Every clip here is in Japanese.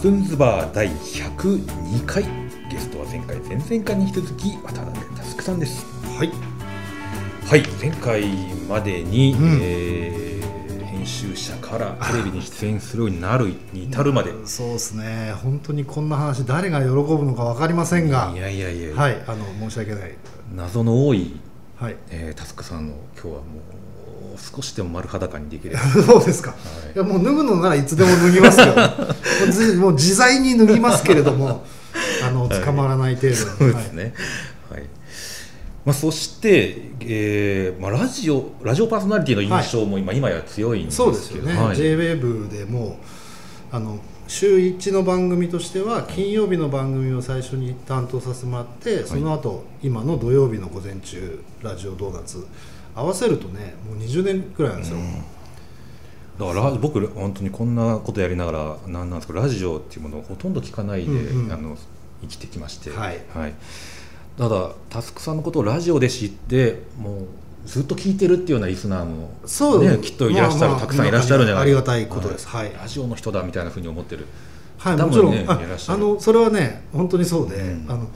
フンズバー第102回ゲストは前回前々回に引き続き渡辺佑さんです。はい。はい前回までに、うん。えー編集者からテレビに出演するようになるに至るまで、そうですね。本当にこんな話誰が喜ぶのか分かりませんが。いやいやいや、はい。あの申し訳ない。謎の多い、はい。えー、タスクさんの今日はもう少しでも丸裸にできれば、そうですか、はい。い、やもう脱ぐのならいつでも脱ぎますけど。もう自在に脱ぎますけれどもあの捕まらない程度に、そうですね。はい。まあそして、えーまあラジオラジオパーソナリティの印象も今、今や強いんですけど、そうですよね、はい。JWAVE でもうあの週1の番組としては金曜日の番組を最初に担当させてもらって、その後今の土曜日の午前中ラジオドーナツ合わせるとねもう20年くらいなんですよ、だからラ僕本当にこんなことやりながらなんなんですけどラジオっていうものをほとんど聞かないで、うんうん。あの生きてきまして、はい。ただタスクさんのことをラジオで知ってもうずっと聞いてるっていうようなリスナーもそう。ね、きっといらっしゃる、まあまあたくさんいらっしゃるんじゃないありがたいことです。はい。ラジオの人だみたいなふうに思ってる。はい、もちろん、ねあいらっしゃる。あのそれはね本当にそうで、うん。あの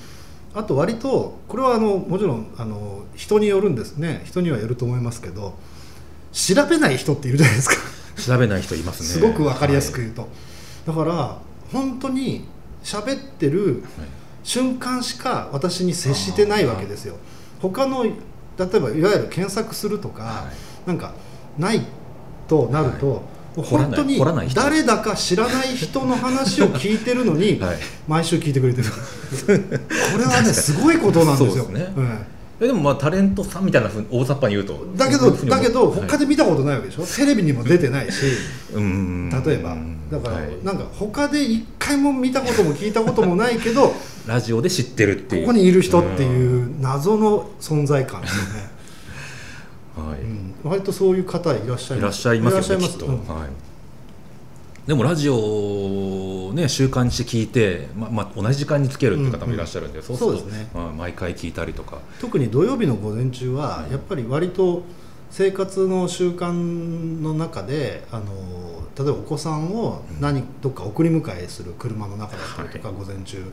あと割とこれはあのもちろんあの人によるんですね。人にはよると思いますけど調べない人っているじゃないですか。調べない人いますね。すごく分かりやすくはい言うと、だから本当に喋ってる瞬間しか私に接してないわけですよ。他の例えばいわゆる検索するとか、はい。なんかないとなると、はい本当に誰だか知らない人の話を聞いてるのに、はい。毎週聞いてくれてる。これはねすごいことなんですよ。ね。うんえでもまあタレントさんみたいなふうに大雑把に言うと。だけどだけどはい。他で見たことないわけでしょ、テレビにも出てないし。うん。例えば。だから、はい。なんか他で一回も見たことも聞いたこともないけどこ ラジオで知ってるっていう。こにいる人っていう謎の存在感ですよね、うんはい。うん、割とそういう方いらっしゃいいらっますしゃいますよねいらっしゃいます。きっと、うん。はい。でもラジオをね習慣にして聞いて、まま同じ時間につけるっていう方もいらっしゃるんで、そうするとそうですね。まあ毎回聞いたりとか。特に土曜日の午前中はやっぱり割と生活の習慣の中であの例えばお子さんを何どっか送り迎えする車の中だったりとか、午前中。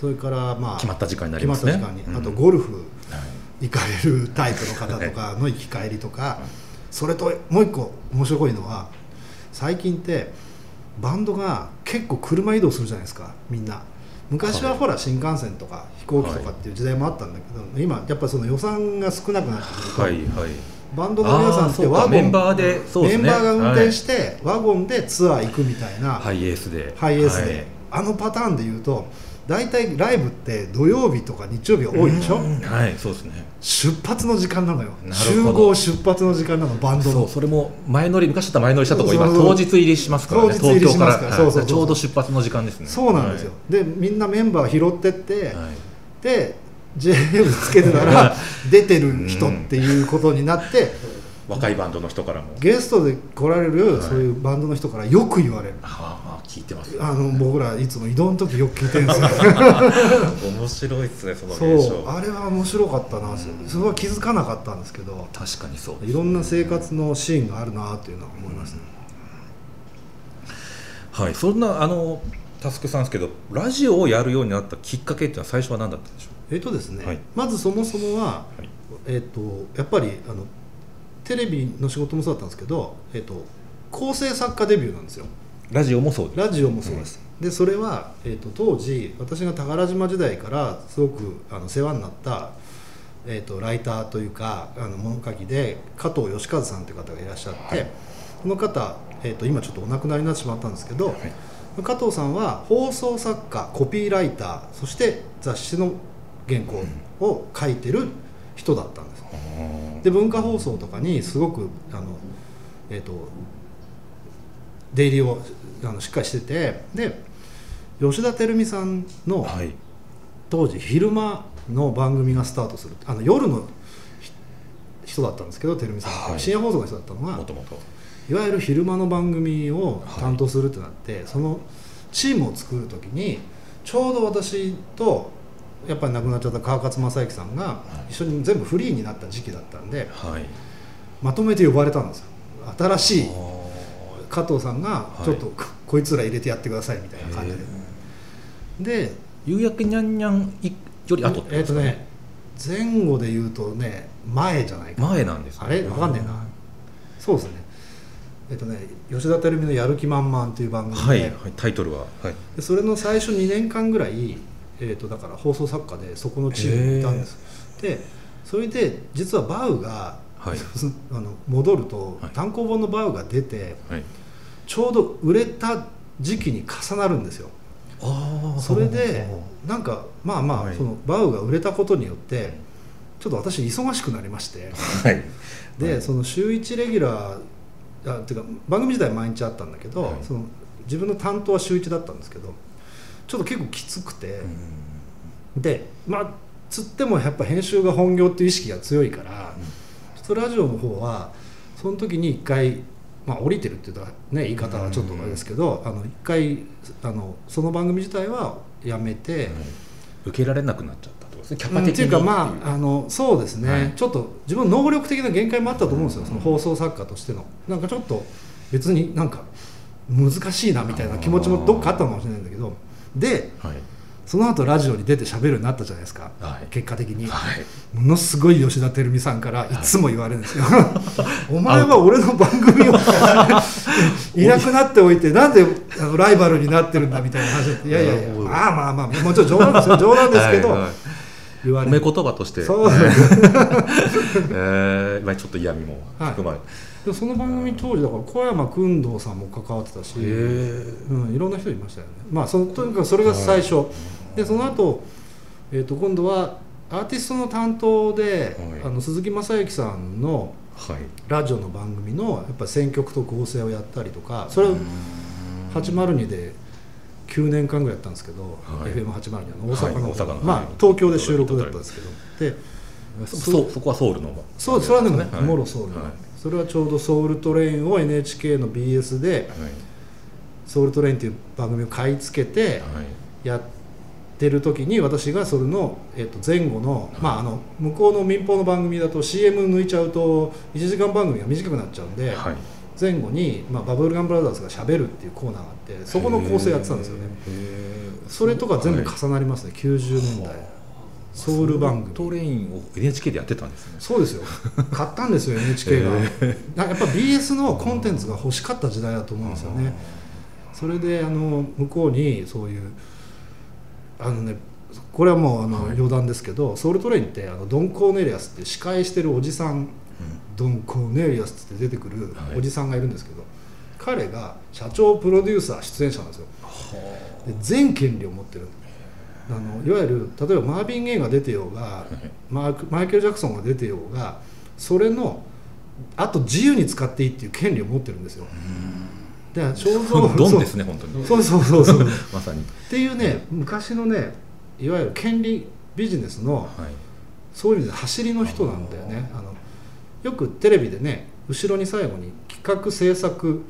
それからまあ決まった時間になりますね。あとゴルフ。はい行かれるタイプの方とかの行き帰りとかそれともう一個面白いのは最近ってバンドが結構車移動するじゃないですかみんな。昔ははい。ほら新幹線とか飛行機とかっていう時代もあったんだけど、今やっぱその予算が少なくなってくると、はいはい。バンドの皆さんってワゴンメンバーでね。メンバーが運転して、ワゴンでツアー行くみたいな、ハイエースで。ハイエースで、あのパターンで言うと大体ライブって土曜日とか日曜日が多いでしょ、うん。はいそうですね。出発の時間なのよ。なる集ほど。合出発の時間なのバンドの。そうそれも前乗り昔だったら前乗りしたとこ今当日入りしますからね当日入りしますから東京そうそうちょうど出発の時間ですね。そうなんですよ、でみんなメンバー拾ってって、で JF つけてたら 出てる人っていうことになって、若いバンドの人からも。ゲストで来られるはい。そういうバンドの人からよく言われる、ああ聞いてます。あの僕らいつも移動の時よく聞いてるんですよ。面白いですねそのそう現象あれは面白かったな、うん。それは気づかなかったんですけど確かにそういろんな生活のシーンがあるなっていうのは思いますね、はいそんなあのタスクさんですけどラジオをやるようになったきっかけっていうのは最初は何だったんでしょえっとですね、はい。まずそもそもは、はい。えっとやっぱりあのテレビの仕事もそうだったんですけど、えっと構成作家デビューなんですよ。うラジオもそうです。ラジオもそうです、でそれは、えっと当時私が宝島時代からすごくあの世話になった、えっとライターというかあの物書きで加藤義和さんという方がいらっしゃって、はい。この方、えっと今ちょっとお亡くなりになってしまったんですけど、はい。加藤さんは放送作家コピーライターそして雑誌の原稿を書いてる人だったんです。で文化放送とかにすごくあの、えー、と出入りをあのしっかりしててで吉田照美さんのはい。当時昼間の番組がスタートする。あの夜のひ人だったんですけど照美さんはい。深夜放送の人だったのがもともといわゆる昼間の番組を担当するってなって、そのチームを作る時にちょうど私とやっぱり亡くなっちゃった川勝正幸さんが一緒に全部フリーになった時期だったんではい。まとめて呼ばれたんですよ。新しいあ加藤さんがい。ちょっとこいつら入れてやってくださいみたいな感じで。で夕焼けにゃんにゃんいより後ってことえっ、ですかとね前後で言うとね前じゃないかな。前なんですね。あれ？わかんねえな。そうですね。えっ、とね吉田照美の「やる気満々」っていう番組で,、はい、はい、タイトルは。はい。でそれの最初2年間ぐらい、えー、とだから放送作家でそこのチームにいたんです。でそれで実はバウが、はい。あの戻ると、はい。単行本のバウが出てはい。ちょうど売れた時期に重なるんですよ。それでなんかまあまあ、はい。そのバウが売れたことによってちょっと私忙しくなりまして。はい。で、はい。その週1レギュラーあっていうか番組自体毎日あったんだけど、はい。その自分の担当は週1だったんですけどちょっと結構きつくて、でまあつってもやっぱ編集が本業っていう意識が強いから、ちょっとラジオの方はその時に一回まあ降りてるっていうとね言い方はちょっとあれですけど、あの一回あのその番組自体はやめて。受けられなくなっちゃったってことですね。キャうんパ的にっていう。かまああのそうですね、はい。ちょっと自分能力的な限界もあったと思うんですよ。その放送作家としての。なんかちょっと別になんか難しいなみたいな気持ちもどっかあったのかもしれないんだけどではい。その後ラジオに出て喋るようになったじゃないですか、はい。結果的に、はい。ものすごい吉田照美さんからい。つも言われるんですよ「お前は俺の番組を いなくなっておいてなんであのライバルになってるんだ」みたいな話でいやいやいや。なるほどまあまあまあもちろん冗談ですよ。冗談ですけど、はいはい言われる。褒め言葉として。そう。えーまあちょっと嫌味も含まれてでその番組当時だから小山君堂さんも関わってたし、うん、いろんな人いましたよね。まあそのとにかくそれが最初、でその後、えー、と今度はアーティストの担当で、はい。あの鈴木雅之さんのはい。ラジオの番組のやっぱ選曲と構成をやったりとかそれを802で9年間ぐらいやったんですけど、はい。FM802 あの大阪の,、はい大阪のまあはい東京で収録だったんですけど。でそそそこはソウルのそうそれはね、はい。もろソウル、はいそれはちょうどソウルトレインを NHK の BS ではい。ソウルトレインっていう番組を買い付けてはい。やってる時に私がそれの、えっと前後の,、まあ、あの向こうの民放の番組だと CM 抜いちゃうと1時間番組が短くなっちゃうんで、はい。前後に、まあ、バブルガンブラザーズがしゃべるっていうコーナーがあってそこの構成やってたんですよね。それとか全部はい。重なりますね、90年代ソウル番組トレインを NHK でやってたんですね。そうですよ。買ったんですよ NHK が、なやっぱ BS のコンテンツが欲しかった時代だと思うんですよね。それであの向こうにそういうあのねこれはもうあの、はい。余談ですけどソウルトレインってあのドン・コーネリアスって司会してるおじさん。ドン・コーネリアスって出てくるはい。おじさんがいるんですけど、彼が社長プロデューサー出演者なんですよ。で全権利を持ってるあのいわゆる例えばマービン・ゲイが出てようが、マークマイケル・ジャクソンが出てようがそれのあと自由に使っていいっていう権利を持ってるんですよ。で肖像ドンですね本当に。そうそうそうそう。っ まさに。ていうね昔のねいわゆる権利ビジネスのはい。そういう意味で走りの人なんだよね。あのよくテレビでね後ろに最後に企画制作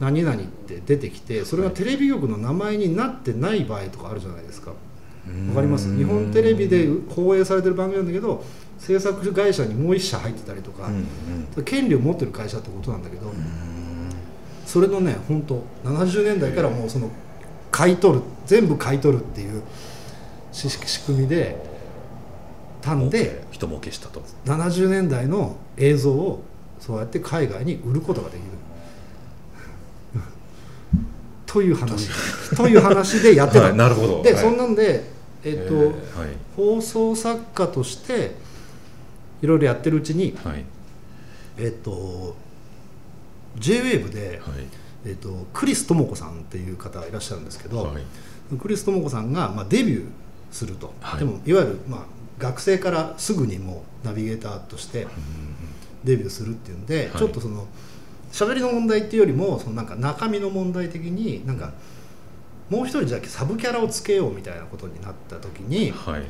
何々って出てきてそれがテレビ局の名前になってない場合とかあるじゃないですか。わかります？日本テレビで放映されてる番組なんだけど制作会社にもう一社入ってたりとか、権利を持ってる会社ってことなんだけど、それのね本当70年代からもうその買い取る全部買い取るっていうし仕組みでたんで人儲けしたと。70年代の映像をそうやって海外に売ることができるという話。という話でやってた、はいなるほど。で、はい。そんなんでえっ、と、えーはい。放送作家としていろいろやってるうちにはい。えっ、と JWAVE で、はい。えっとクリス智子さんっていう方がいらっしゃるんですけど、はい。クリス智子さんが、まあ、デビューすると、はい。でもいわゆる、まあ、学生からすぐにもうナビゲーターとしてデビューするっていうんで、はい。ちょっとその喋りの問題っていうよりもそのなんか中身の問題的になんかもう一人じゃあサブキャラをつけようみたいなことになった時にはい。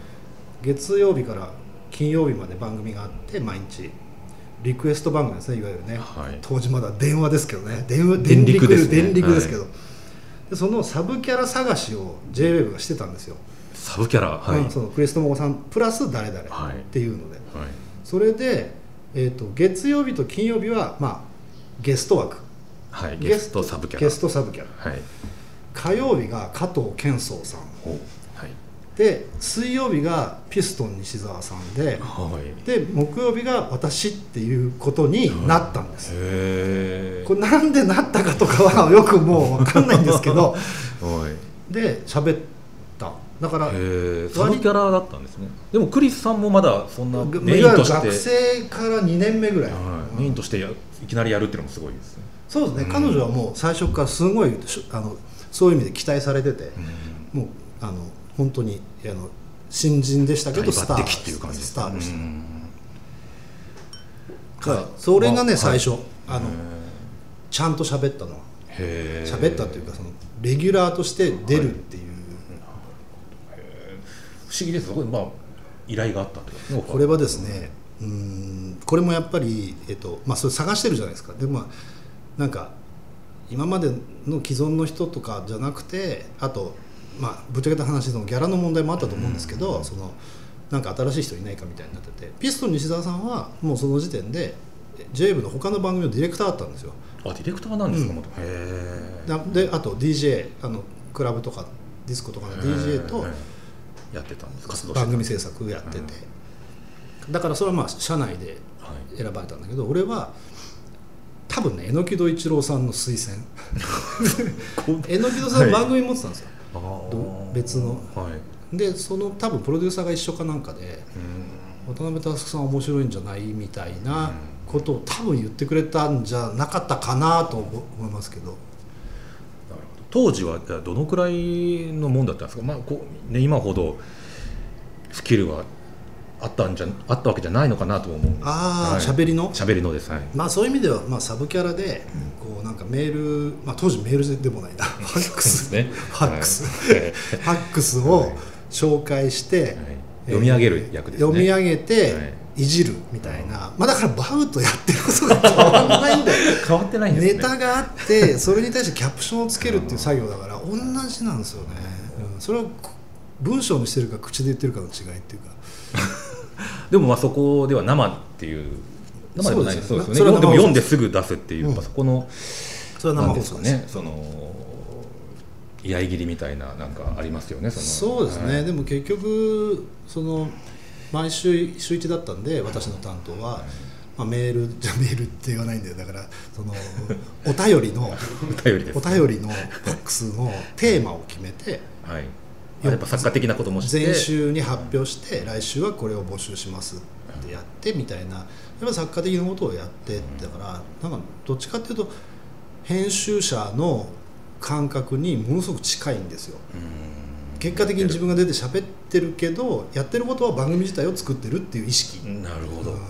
月曜日から金曜日まで番組があって毎日リクエスト番組ですねいわゆるね、はい。当時まだ電話ですけどね。電話電力ですね。電力ですけど、でそのサブキャラ探しを JWEB がしてたんですよ、サブキャラ？はい。うんそのクリストモコさんプラス誰々っはいていうので、はい。それで、えー、と月曜日と金曜日は、まあ、ゲスト枠。はいゲストサブキャラ。ゲストサブキャラ。はい。火曜日が加藤健壮さん。おはい。で水曜日がピストン西澤さんではい。で木曜日が私っていうことになったんです、へえこれなんでなったかとかはよくもう分かんないんですけど。はい。で喋っただからサブキャラだったんですね。でもクリスさんもまだそんなメインとして。学生から2年目ぐらい、はい、メインとしてやいきなりやるっていうのもすごいですね、そうですね、うん。彼女はもう最初からすごいしあのそういう意味で期待されてて、もうあの本当にあの新人でしたけど大スター抜擢っていう感じですスターでした、うん。はいそれがね、まあ最初、はい。あのへちゃんと喋ったのは。え喋ったというかそのレギュラーとして出るっていう、不思議です。そこでまあ依頼があったとこれはですねうーんこれもやっぱり、えっとまあ、それ探してるじゃないですか。でまあなんか今までの既存の人とかじゃなくてあとまあぶっちゃけた話そのギャラの問題もあったと思うんですけど、そのなんか新しい人いないかみたいになっててピストン西澤さんはもうその時点で JWEB の他の番組のディレクターだったんですよ。あディレクターなんですか、うん。であと DJ あのクラブとかディスコとかの DJ とやってたんです。活動番組制作やってて、だからそれはまあ社内ではい。選ばれたんだけど俺は多分ね榎木戸一郎さんの推薦。榎木戸さん番組持ってたんですよ、あー。ど別の。はい。でその多分プロデューサーが一緒かなんかでうん。渡辺佑さん面白いんじゃないみたいなことを多分言ってくれたんじゃなかったかなと思いますけど当時はどのくらいのもんだったんですか、まあこうね、今ほどスキルはあったんじゃあったわけじゃないのかなとも思うああはい。喋、りの？喋りのです。はい。まあそういう意味では、まあ、サブキャラでこうなんかメール、まあ、当時メールでもないな。ファックス、ね。ファックス、はい。ファックスを紹介して、はい。読み上げる役ですね。読み上げて、はいい、じるみたいな、まあだからバウとやってることが変わらないんだよ。変わってないんですね。ネタがあってそれに対してキャプションをつけるっていう作業だから同じなんですよね、うん、それはこ文章にしてるか口で言ってるかの違いっていうか。でもまあそこでは生っていう生でもないですよね。でもそれは生放送。読んですぐ出すっていう、うん。そこのそれは生放送です。ね。その居合切りみたいななんかありますよね。そのそうですね、はい。でも結局その毎週週1だったんで私の担当は、まあ、メール じゃメールって言わないんだよ。だからそのお便りの お便りですお便りのファックスのテーマを決めてはい。やっぱ作家的なこともして。前週に発表して来週はこれを募集しますってやってみたいな。やっぱ作家的なことをやってだからなんかどっちかっていうと編集者の感覚にものすごく近いんですよ。うん結果的に自分が出て喋ってるけどやってることは番組自体を作ってるっていう意識、なるほど、うん。い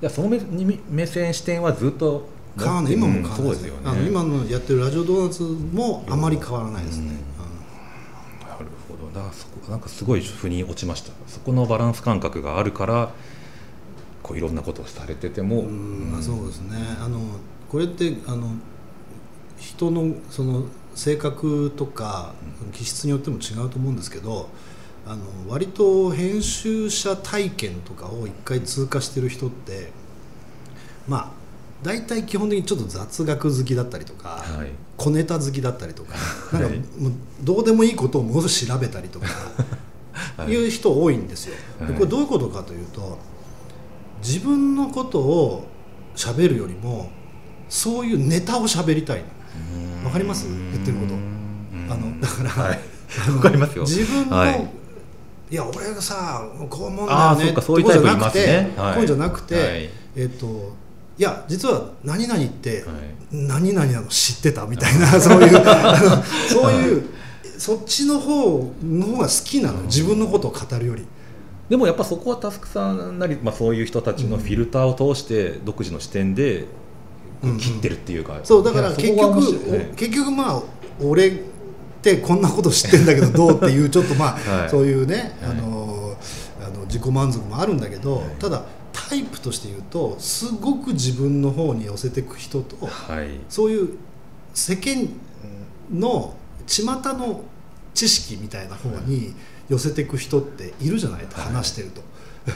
やその目に目線視点はずっと変わらない。今も変わらないそうですよね。あの今のやってるラジオドーナツもあまり変わらないですね、なるほど。だからそこなんかすごい腑に落ちました。そこのバランス感覚があるからこういろんなことをされてても、うん。まあ、そうですね。あのこれってあの人のその性格とか気質によっても違うと思うんですけどあの割と編集者体験とかを一回通過してる人ってまあ大体基本的にちょっと雑学好きだったりとか、はい小ネタ好きだったりとかなんかはいもうどうでもいいことをものすごい調べたりとか はいいう人多いんですよ。これどういうことかというと自分のことを喋るよりもそういうネタを喋りたいの。わかります？言ってること。あのだから、はい。かりますよ。自分の、はい。い、や俺がさこう思うんだよねってことじゃなくてはい。こういうんじゃなくて、はい。えっ、といや実は何々って、はい。何々なの知ってたみたいな そういうあのそういうそっちの方の方が好きなの自分のことを語るより。でもやっぱそこはタスクさんなり、まあ、そういう人たちのフィルターを通して独自の視点でうん切ってるっていうか、そうだから結局ね結局まあ俺ってこんなこと知ってんだけどどうっていうちょっとまあ、はい。そういうね、はい。あのあの自己満足もあるんだけど、はい。ただタイプとして言うとすごく自分の方に寄せていく人とはい。そういう世間の巷の知識みたいな方に寄せていく人っているじゃないとはい。話してると、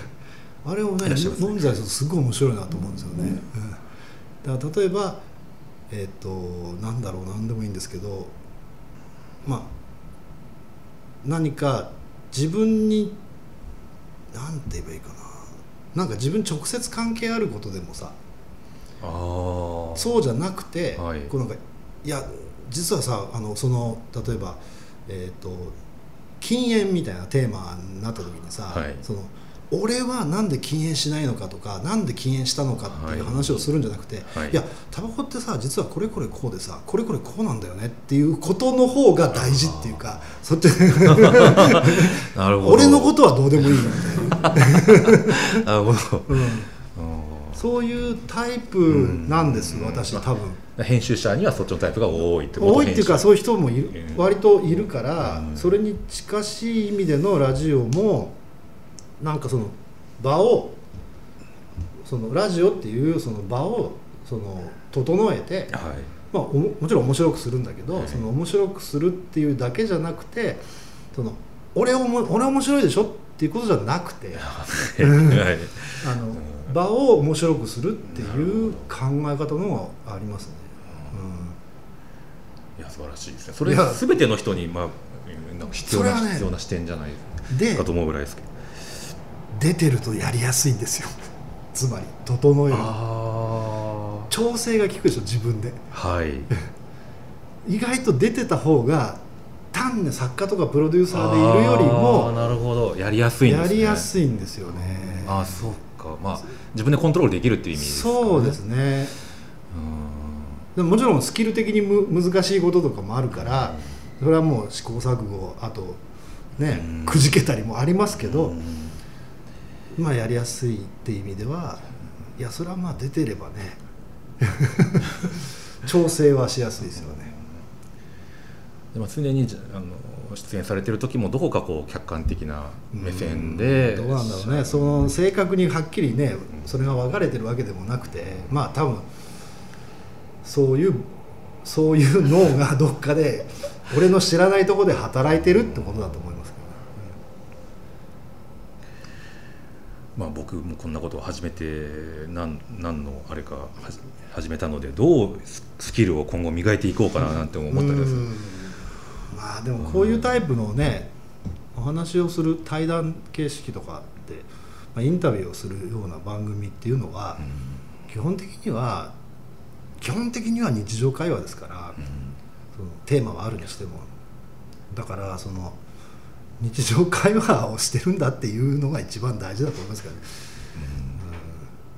あれをね飲んだりするとすごい面白いなと思うんですよね、うんだから例えばえっ、となんだろう何でもいいんですけどまあ何か自分になんて言えばいいかな。なんか自分直接関係あることでもさそうじゃなくて、はい。こうなんかいや実はさあのその例えばえっ、と禁煙みたいなテーマになった時にさ、はい。その俺はなんで禁煙しないのかとかなんで禁煙したのかっていう話をするんじゃなくて、はい。い、やタバコってさ実はこれこれこうでさこれこれこうなんだよねっていうことの方が大事っていうかそっち。俺のことはどうでもいいよみたいな、うん。うそういうタイプなんです、私多分。ん編集者にはそっちのタイプが多いってこと多いっていうかそういう人もいるうん。割といるから、うん。それに近しい意味でのラジオもなんかその場をそのラジオっていうその場をその整えて、はい。まあ、おももちろん面白くするんだけど、はい。その面白くするっていうだけじゃなくてその俺おも俺面白いでしょっていうことじゃなくて はい。あの場を面白くするっていう考え方のがありますね。いや素晴らしいですね。それいや。全ての人にまあなんか必要な、必要な視点じゃないかと思うぐらいですけど出てるとやりやすいんですよ。つまり整える。あ調整が効くでしょ自分で。あはい。意外と出てた方が単に作家とかプロデューサーでいるよりもなるほど。やりやすいんですね。やりやすいんですよね。ああそうか。まあ自分でコントロールできるっていう意味ですか、ね、そうですね。うでももちろんスキル的にむ難しいこととかもあるからそれはもう試行錯誤あとねうん。くじけたりもありますけどんまあやりやすいっていう意味ではいやそれはまあ出てればね 調整はしやすいですよね。でも常にじあの出演されてる時もどこかこう客観的な目線でどうなんだろうね。その正確にはっきりねそれが分かれてるわけでもなくてまあ多分そういうそういう脳がどっかで俺の知らないところで働いてるってことだと思いますまあ、僕もこんなことを始めて何何のあれか始めたのでどうススキルを今後磨いていこうかななんて思ったりはす。まあでもこういうタイプのねお話をする対談形式とかって、まあ、インタビューをするような番組っていうのは基本的には基本的には日常会話ですからそのテーマはあるにしても。だからその日常会話をしてるんだっていうのが一番大事だと思いますけどね。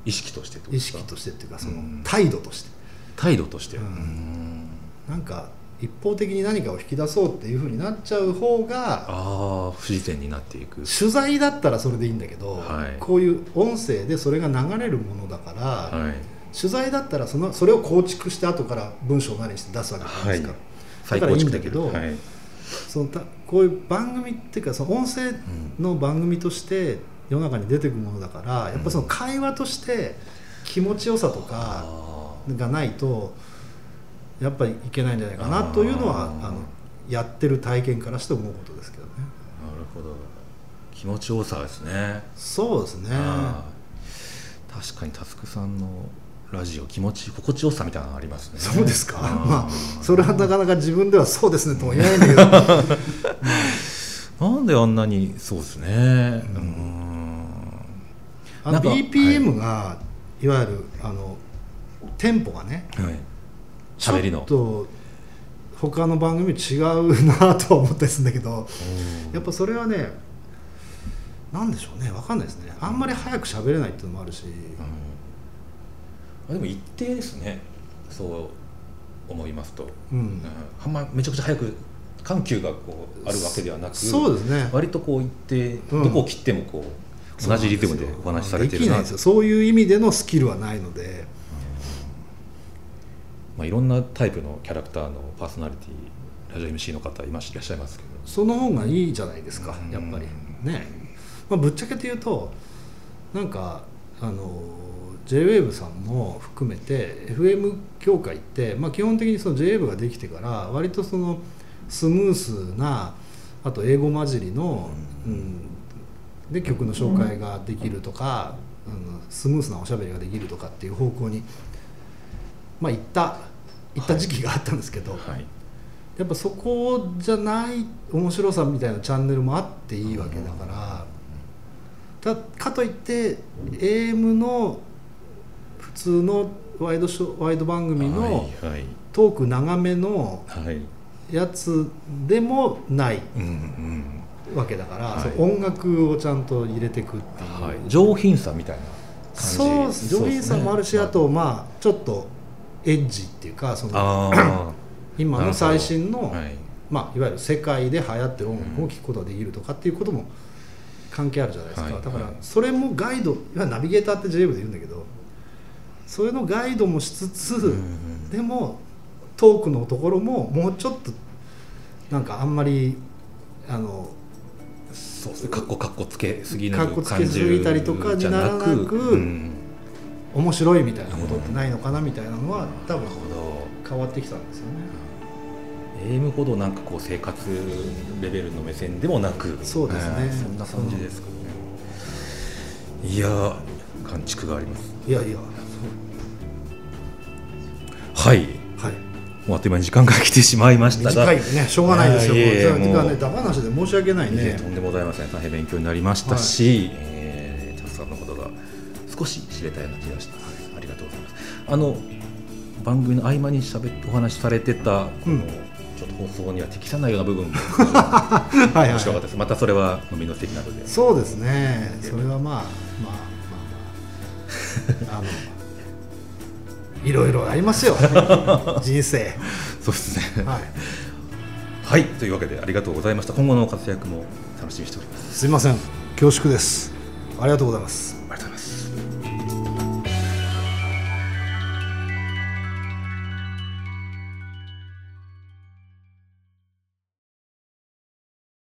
意識として意識としてっていうかそのうん。態度として。態度として、うん。うんなんか一方的に何かを引き出そうっていうふうになっちゃう方がああ不自然になっていく。取材だったらそれでいいんだけど、はい。こういう音声でそれが流れるものだから、はい。取材だったらそのそれを構築して後から文章を何して出すわけじゃないですか、再だからいいんだけどるはいそのたこういう番組っていうかその音声の番組として世の中に出てくるものだからやっぱその会話として気持ちよさとかあがないとやっぱりいけないんじゃないかなというのはあのやってる体験からして思うことですけどね。ーなるほど。気持ちよさですね。そうですね。確かにタスクさんのラジオ気持ち心地よさみたいなのありますね。そうですか。まあそれはなかなか自分ではそうですねとも言えないんだけど。なんであんなにそうですね。うん。あの BPM がい。わゆるあのテンポがねはい。喋りの。ちょっと他の番組違うなとは思ったりするんだけどやっぱそれはねなんでしょうね。分かんないですね。あんまり早く喋れないっていうのもあるし、あでも一定ですね。そう思いますと、うん。うん。あんまめちゃくちゃ早く緩急がこうあるわけではなくそうですね。割とこう一定、うん。どこを切ってもこう同じリズムでお話しされてるなないですよ。そういう意味でのスキルはないので。まあ、いろんなタイプのキャラクターのパーソナリティラジオ MC の方いましいらっしゃいますけど。その方がいいじゃないですかうん。やっぱり。ね、まあ、ぶっちゃけて言うとなんかあの JWAVE さんも含めて FM 協会って、まあ、基本的にその JWAVE ができてから割とそのスムースなあと英語混じりの、うん、で曲の紹介ができるとか、うん、スムースなおしゃべりができるとかっていう方向に、まあ、行った行った時期があったんですけど、はい。やっぱそこじゃない面白さみたいなチャンネルもあっていいわけだから、たかといって AM の普通のワイドショーワイド番組のトーク長めのはい。やつでもないわけだから、はい。音楽をちゃんと入れていくっていう、はい。上品さみたいな感じ。そうです上品さもあるし、ね。あとまあちょっとエッジっていうかそのあ 今の最新の、あはい。まあ、いわゆる世界で流行ってる音楽を聴くことができるとかっていうことも関係あるじゃないですか、はい。だからはいそれもガイドいわゆるナビゲーターって JF で言うんだけどそれのガイドもしつつ、うんでもトークのところももうちょっとなんかあんまりあのそうですね。かっこかっこつけすぎるかっこつけすぎたりとかにならなくうん。面白いみたいなことってないのかなみたいなのは多分なるほど。変わってきたんですよね。AM ほどなんかこう生活レベルの目線でもなく。そうですね。はいそんな感じですかね。いやー感触があります。いやいやはい。はい。もうあっという間に時間が来てしまいましたが。短いね。しょうがないですよ、いやいやもう。時間もうねダ話で申し訳ないね。いえとんでもございません。大変勉強になりましたし、えー、タスさんのことが少し知れたような気がします、ありがとうございます。あの番組の合間にしゃべってお話しされてたこの、うん。ちょっと放送には適さないような部分も。はいはい。面白かったです、またそれは飲みの席などで。そうですね。それはまあまあまあまあ。あのいろいろありますよ。人生。そうですね。はい。はい。というわけでありがとうございました。今後の活躍も楽しみにしております。すいません。恐縮です。ありがとうございます